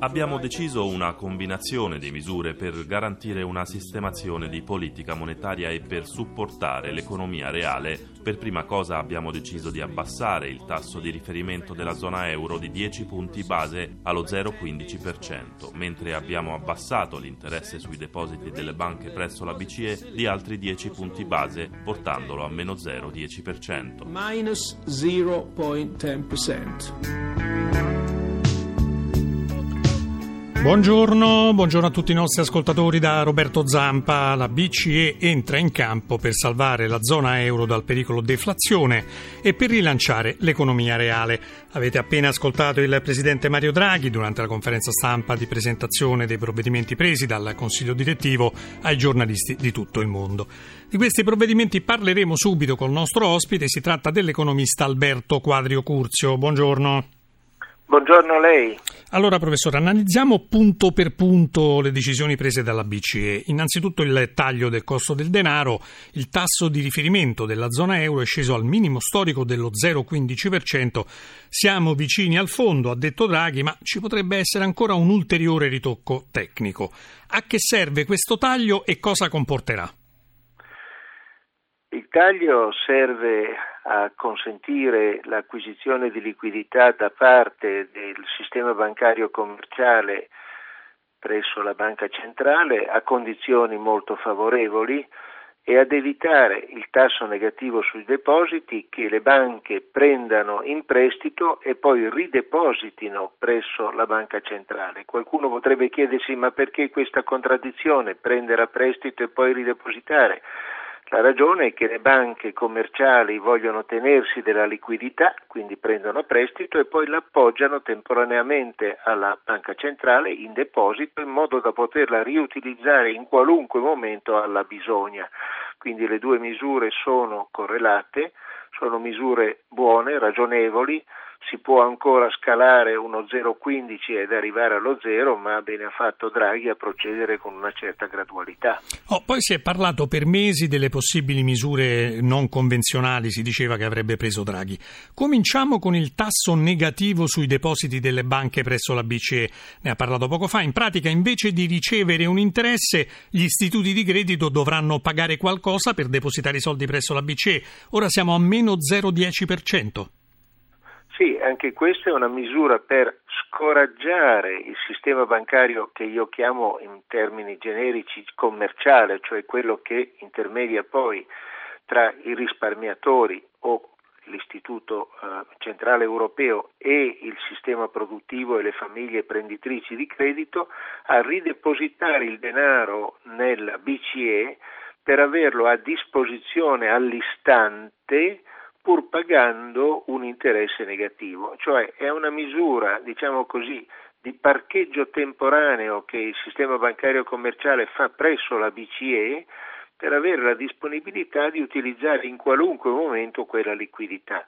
Abbiamo deciso una combinazione di misure per garantire una sistemazione di politica monetaria e per supportare l'economia reale. Per prima cosa abbiamo deciso di abbassare il tasso di riferimento della zona euro di 10 punti base allo 0,15%, mentre abbiamo abbassato l'interesse sui depositi delle banche presso la BCE di altri 10 punti base, portandolo a meno 0,10%. Minus 0.10%. Buongiorno, buongiorno, a tutti i nostri ascoltatori da Roberto Zampa. La BCE entra in campo per salvare la zona euro dal pericolo deflazione e per rilanciare l'economia reale. Avete appena ascoltato il presidente Mario Draghi durante la conferenza stampa di presentazione dei provvedimenti presi dal Consiglio direttivo ai giornalisti di tutto il mondo. Di questi provvedimenti parleremo subito col nostro ospite, si tratta dell'economista Alberto Quadrio Curzio. Buongiorno. Buongiorno a lei. Allora, professore, analizziamo punto per punto le decisioni prese dalla BCE. Innanzitutto il taglio del costo del denaro. Il tasso di riferimento della zona euro è sceso al minimo storico dello 0,15%. Siamo vicini al fondo, ha detto Draghi, ma ci potrebbe essere ancora un ulteriore ritocco tecnico. A che serve questo taglio e cosa comporterà? Il taglio serve a consentire l'acquisizione di liquidità da parte del sistema bancario commerciale presso la banca centrale a condizioni molto favorevoli e ad evitare il tasso negativo sui depositi che le banche prendano in prestito e poi ridepositino presso la banca centrale. Qualcuno potrebbe chiedersi ma perché questa contraddizione, prendere a prestito e poi ridepositare? La ragione è che le banche commerciali vogliono tenersi della liquidità, quindi prendono prestito e poi l'appoggiano temporaneamente alla banca centrale in deposito in modo da poterla riutilizzare in qualunque momento alla bisogna. Quindi le due misure sono correlate, sono misure buone, ragionevoli, si può ancora scalare uno 0,15 ed arrivare allo 0, ma bene ha fatto Draghi a procedere con una certa gradualità. Oh, poi si è parlato per mesi delle possibili misure non convenzionali, si diceva che avrebbe preso Draghi. Cominciamo con il tasso negativo sui depositi delle banche presso la BCE. Ne ha parlato poco fa. In pratica, invece di ricevere un interesse, gli istituti di credito dovranno pagare qualcosa per depositare i soldi presso la BCE. Ora siamo a meno 0,10%. Sì, anche questa è una misura per scoraggiare il sistema bancario che io chiamo in termini generici commerciale, cioè quello che intermedia poi tra i risparmiatori o l'Istituto eh, Centrale Europeo e il sistema produttivo e le famiglie prenditrici di credito a ridepositare il denaro nella BCE per averlo a disposizione all'istante pur pagando un interesse negativo, cioè è una misura, diciamo così, di parcheggio temporaneo che il sistema bancario commerciale fa presso la BCE per avere la disponibilità di utilizzare in qualunque momento quella liquidità.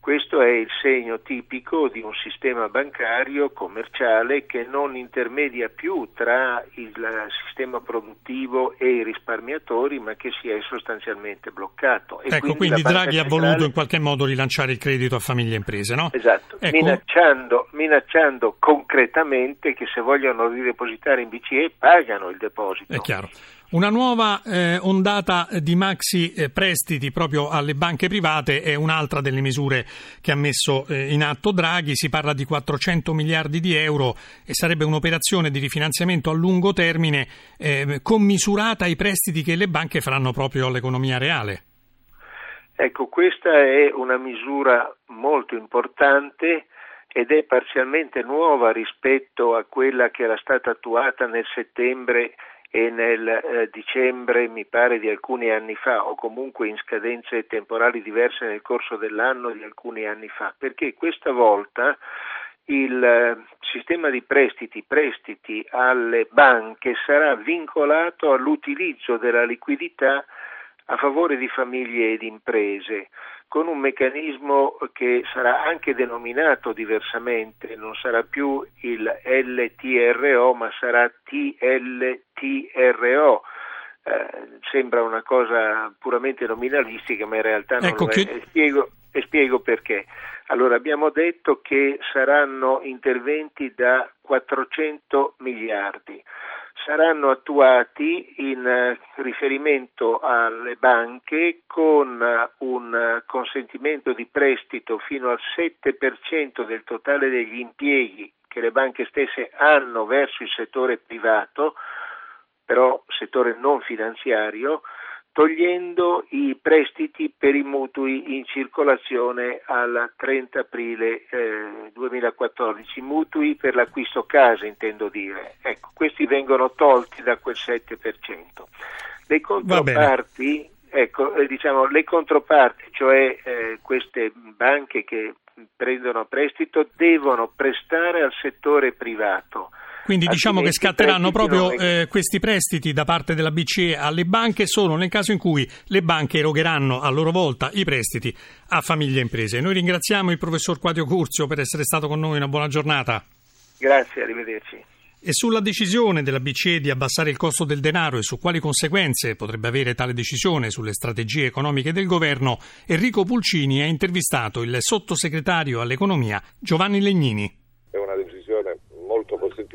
Questo è il segno tipico di un sistema bancario commerciale che non intermedia più tra il sistema produttivo e i risparmiatori, ma che si è sostanzialmente bloccato. E ecco, quindi, quindi Draghi ha voluto in qualche modo rilanciare il credito a famiglie e imprese, no? Esatto, ecco. minacciando, minacciando concretamente che se vogliono ridepositare in BCE pagano il deposito. È chiaro. Una nuova eh, ondata di maxi eh, prestiti proprio alle banche private è un'altra delle misure che ha messo eh, in atto Draghi. Si parla di 400 miliardi di euro e sarebbe un'operazione di rifinanziamento a lungo termine eh, commisurata ai prestiti che le banche faranno proprio all'economia reale. Ecco, questa è una misura molto importante ed è parzialmente nuova rispetto a quella che era stata attuata nel settembre e nel eh, dicembre, mi pare di alcuni anni fa, o comunque in scadenze temporali diverse nel corso dell'anno di alcuni anni fa, perché questa volta il eh, sistema di prestiti, prestiti alle banche sarà vincolato all'utilizzo della liquidità a favore di famiglie ed imprese. Con un meccanismo che sarà anche denominato diversamente, non sarà più il LTRO ma sarà TLTRO. Eh, sembra una cosa puramente nominalistica ma in realtà non ecco lo è. Che... E spiego, e spiego perché. Allora abbiamo detto che saranno interventi da 400 miliardi saranno attuati in eh, riferimento alle banche con eh, un eh, consentimento di prestito fino al 7% del totale degli impieghi che le banche stesse hanno verso il settore privato, però settore non finanziario, togliendo i prestiti per i mutui in circolazione al 30 aprile eh, 2014, mutui per l'acquisto casa intendo dire. Ecco, questi vengono tolti da quel 7%. Le controparti, ecco, eh, diciamo, le controparti cioè eh, queste banche che prendono prestito, devono prestare al settore privato quindi diciamo che scatteranno proprio eh, questi prestiti da parte della BCE alle banche solo nel caso in cui le banche erogheranno a loro volta i prestiti a famiglie e imprese. Noi ringraziamo il professor Quadio Curzio per essere stato con noi, una buona giornata. Grazie, arrivederci. E sulla decisione della BCE di abbassare il costo del denaro e su quali conseguenze potrebbe avere tale decisione sulle strategie economiche del governo, Enrico Pulcini ha intervistato il sottosegretario all'economia Giovanni Legnini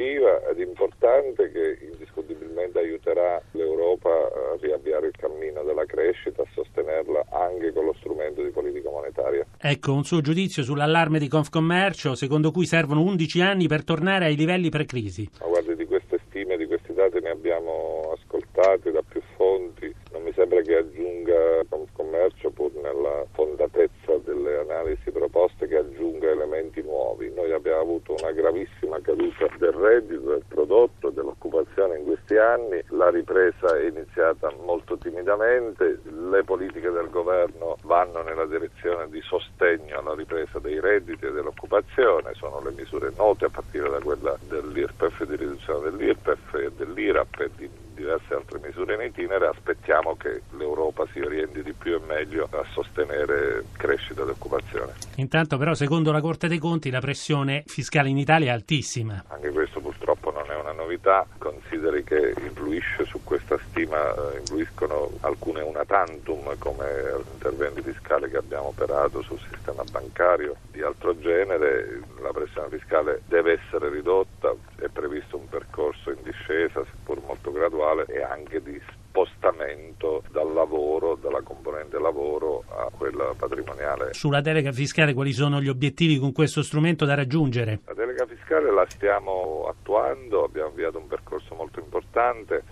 positiva ed importante che indiscutibilmente aiuterà l'Europa a riavviare il cammino della crescita, a sostenerla anche con lo strumento di politica monetaria. Ecco, un suo giudizio sull'allarme di Confcommercio, secondo cui servono 11 anni per tornare ai livelli pre-crisi. Ma guardi, di queste stime, di questi dati ne abbiamo ascoltati da più fonti, non mi sembra che aggiunga Confcommercio, pur nella fondatezza delle analisi proposte, che aggiunga elementi nuovi. Noi abbiamo avuto una gravissima caduta del reddito, del prodotto, dell'occupazione in questi anni, la ripresa è iniziata molto timidamente, le politiche del governo vanno nella direzione di sostegno alla ripresa dei redditi e dell'occupazione, sono le misure note a partire da quella dell'IRPEF di riduzione dell'IRPEF e dell'IRAP e di diverse altre misure in itinere, aspettiamo che l'Europa si orienti di più e meglio a sostenere crescita e occupazione. Intanto però secondo la Corte dei Conti la pressione fiscale in Italia è altissima. Anche questo purtroppo non è una novità, consideri che influisce su questa stima, eh, influiscono alcune una tantum come interventi fiscali che abbiamo operato sul sistema bancario di altro genere, la pressione fiscale deve essere ridotta, è previsto un percorso in discesa seppur molto graduale e anche di spostamento dal lavoro, dalla componente lavoro a quella patrimoniale. Sulla delega fiscale quali sono gli obiettivi con questo strumento da raggiungere? La delega fiscale la stiamo attuando, abbiamo avviato un percorso molto importante,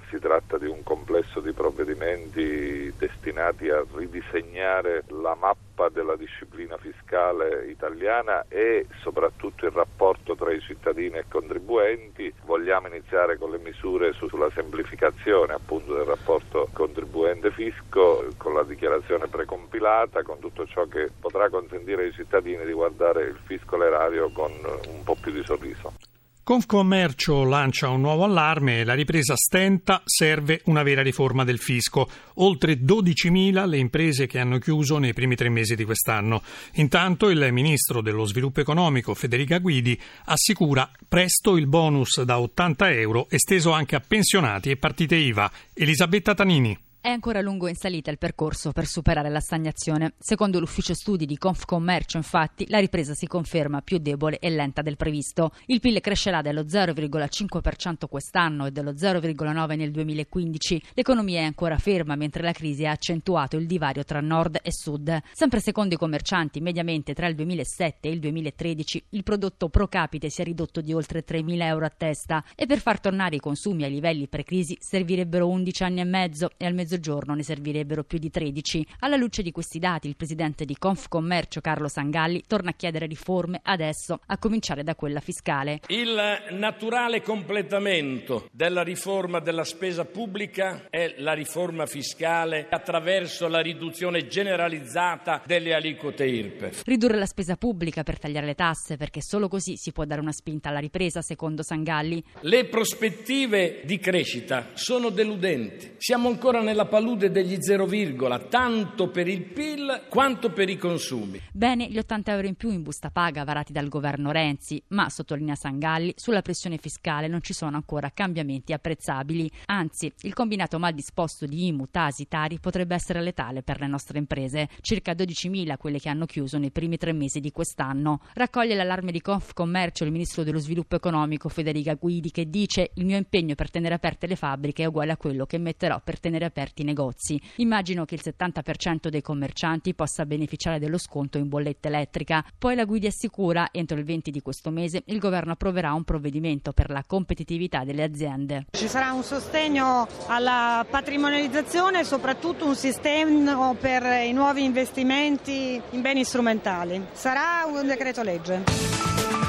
si tratta di un complesso di provvedimenti destinati a ridisegnare la mappa della disciplina fiscale italiana e soprattutto il rapporto tra i cittadini e contribuenti. Vogliamo iniziare con le misure sulla semplificazione appunto del rapporto contribuente-fisco con la dichiarazione precompilata, con tutto ciò che potrà consentire ai cittadini di guardare il fisco l'erario con un po' più di sorriso. Confcommercio lancia un nuovo allarme la ripresa stenta, serve una vera riforma del fisco. Oltre 12.000 le imprese che hanno chiuso nei primi tre mesi di quest'anno. Intanto il ministro dello sviluppo economico Federica Guidi assicura presto il bonus da 80 euro esteso anche a pensionati e partite IVA. Elisabetta Tanini. È ancora lungo in salita il percorso per superare la stagnazione. Secondo l'ufficio studi di Confcommercio, infatti, la ripresa si conferma più debole e lenta del previsto. Il PIL crescerà dello 0,5% quest'anno e dello 0,9% nel 2015. L'economia è ancora ferma, mentre la crisi ha accentuato il divario tra nord e sud. Sempre secondo i commercianti, mediamente tra il 2007 e il 2013 il prodotto pro capite si è ridotto di oltre 3.000 euro a testa e per far tornare i consumi ai livelli pre-crisi servirebbero 11 anni e mezzo e al mezzo mezzogiorno ne servirebbero più di 13. Alla luce di questi dati, il presidente di Confcommercio Carlo Sangalli torna a chiedere riforme adesso, a cominciare da quella fiscale. Il naturale completamento della riforma della spesa pubblica è la riforma fiscale attraverso la riduzione generalizzata delle aliquote IRPEF. Ridurre la spesa pubblica per tagliare le tasse, perché solo così si può dare una spinta alla ripresa, secondo Sangalli. Le prospettive di crescita sono deludenti. Siamo ancora nella nella palude degli zero virgola, tanto per il PIL quanto per i consumi. Bene gli 80 euro in più in busta paga varati dal governo Renzi, ma sottolinea Sangalli, sulla pressione fiscale non ci sono ancora cambiamenti apprezzabili. Anzi, il combinato mal disposto di IMU, Tasi, Tari potrebbe essere letale per le nostre imprese, circa 12.000 quelle che hanno chiuso nei primi tre mesi di quest'anno. Raccoglie l'allarme di Confcommercio il ministro dello sviluppo economico Federica Guidi che dice il mio impegno per tenere aperte le fabbriche è uguale a quello che metterò per tenere aperti i negozi. Immagino che il 70% dei commercianti possa beneficiare dello sconto in bolletta elettrica. Poi la Guidi assicura entro il 20 di questo mese il governo approverà un provvedimento per la competitività delle aziende. Ci sarà un sostegno alla patrimonializzazione e soprattutto un sistema per i nuovi investimenti in beni strumentali. Sarà un decreto legge.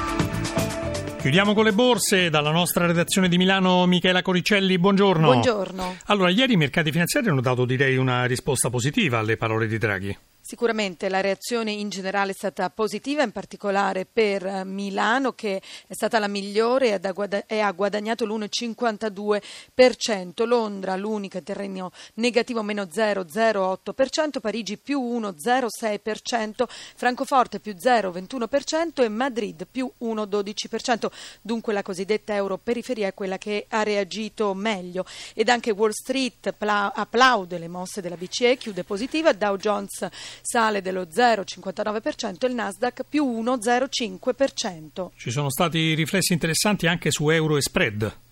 Chiudiamo con le borse. Dalla nostra redazione di Milano, Michela Coricelli, buongiorno. Buongiorno. Allora, ieri i mercati finanziari hanno dato, direi, una risposta positiva alle parole di Draghi. Sicuramente la reazione in generale è stata positiva, in particolare per Milano che è stata la migliore e ha guadagnato l'1,52%, Londra l'unica terreno negativo meno 0,08%, Parigi più 1,06%, Francoforte più 0,21% e Madrid più 1,12%. Dunque la cosiddetta europeriferia è quella che ha reagito meglio. Ed anche Wall Street applaude le mosse della BCE, chiude positiva, Dow Jones sale dello 0,59% e il Nasdaq più 1,05%. Ci sono stati riflessi interessanti anche su euro e spread.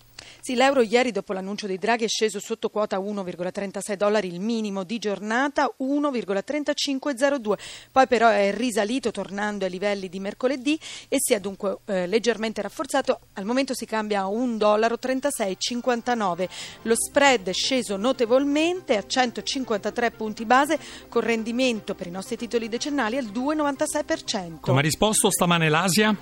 Sì, l'euro ieri dopo l'annuncio dei Draghi è sceso sotto quota 1,36 dollari, il minimo di giornata 1,3502. Poi però è risalito tornando ai livelli di mercoledì e si è dunque eh, leggermente rafforzato. Al momento si cambia a 1,3659 dollaro. Lo spread è sceso notevolmente a 153 punti base con rendimento per i nostri titoli decennali al 2,96%. Come ha risposto stamane l'Asia?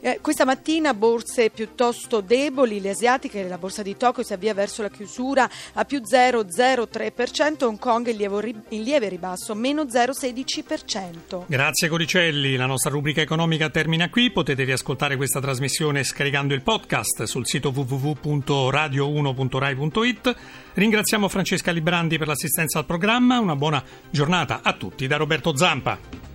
Eh, questa mattina borse piuttosto deboli, le asiatiche la borsa di Tokyo si avvia verso la chiusura a più 0,03%, Hong Kong in lieve, in lieve ribasso, meno 0,16%. Grazie Coricelli, la nostra rubrica economica termina qui, potete riascoltare questa trasmissione scaricando il podcast sul sito www.radio1.rai.it. Ringraziamo Francesca Librandi per l'assistenza al programma, una buona giornata a tutti da Roberto Zampa.